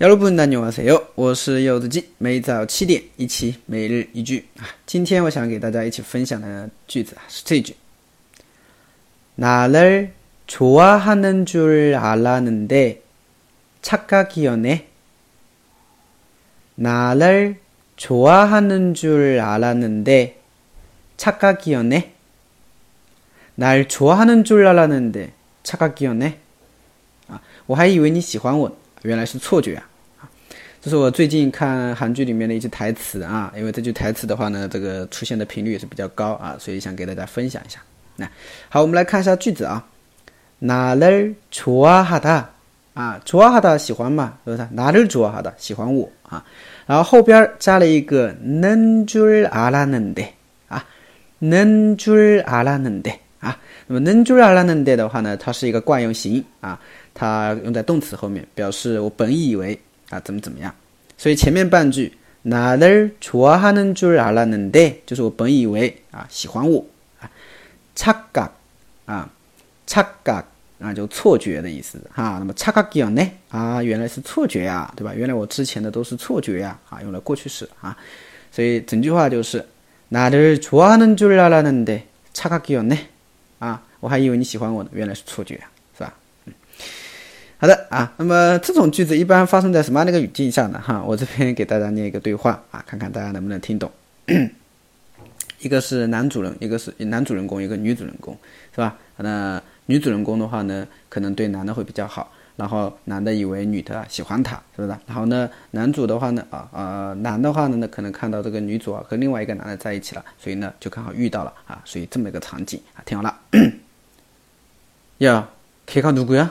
여러분 안녕하세요. 我是柚子鸡。每早七点一起每日一句啊。今天我想给大家一起分享的句子啊是这句：나를 좋아하는 줄 알았는데 착각이었네. 나를 좋아하는 줄 알았는데 착각이었네. 날 좋아하는 줄 알았는데 착각이었네. 啊，我还以为你喜欢我，原来是错觉啊。 这是我最近看韩剧里面的一句台词啊，因为这句台词的话呢，这个出现的频率也是比较高啊，所以想给大家分享一下。那好，我们来看一下句子啊，나를좋아하 다， 啊，좋아하 다， 喜欢嘛，是不是？나를좋아하 다， 喜欢我啊，然后后边加了一个는줄알았는 데， 啊，는줄알았는 데， 啊，那么는줄알았는 데的话呢，它是一个惯用型啊，它用在动词后面，表示我本以为。 啊，怎么怎么样？所以前面半句나를좋아하는줄알았는 데， 就是我本以为啊喜欢我啊，착각啊，착각啊，就错觉的意思哈。那么착각이었네啊，原来是错觉呀，对吧？原来我之前的都是错觉呀啊，用了过去式啊。所以整句话就是나를좋아하는줄알았는데착각이었네啊，我还以为你喜欢我呢，原来是错觉呀。 好的啊，那么这种句子一般发生在什么样的一个语境下呢？哈，我这边给大家念一个对话啊，看看大家能不能听懂。一个是男主人，一个是男主人公，一个女主人公，是吧？那女主人公的话呢，可能对男的会比较好，然后男的以为女的喜欢他，是不是？然后呢，男主的话呢，啊啊，男的话呢，那可能看到这个女主啊和另外一个男的在一起了，所以呢就刚好遇到了啊，所以这么一个场景啊，听好了。呀，걔가누구야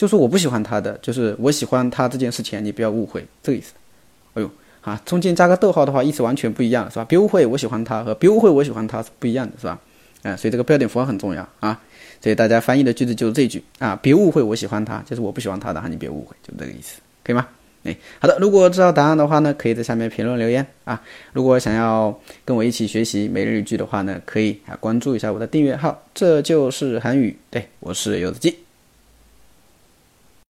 就是我不喜欢他的，就是我喜欢他这件事情，你不要误会这个意思。哎呦，啊，中间加个逗号的话，意思完全不一样，是吧？别误会，我喜欢他和别误会我喜欢他是不一样的，是吧？啊，所以这个标点符号很重要啊。所以大家翻译的句子就是这句啊，别误会我喜欢他，就是我不喜欢他的哈，你别误会，就这个意思，可以吗？哎，好的，如果知道答案的话呢，可以在下面评论留言啊。如果想要跟我一起学习每日语句的话呢，可以啊关注一下我的订阅号，这就是韩语，对我是柚子鸡。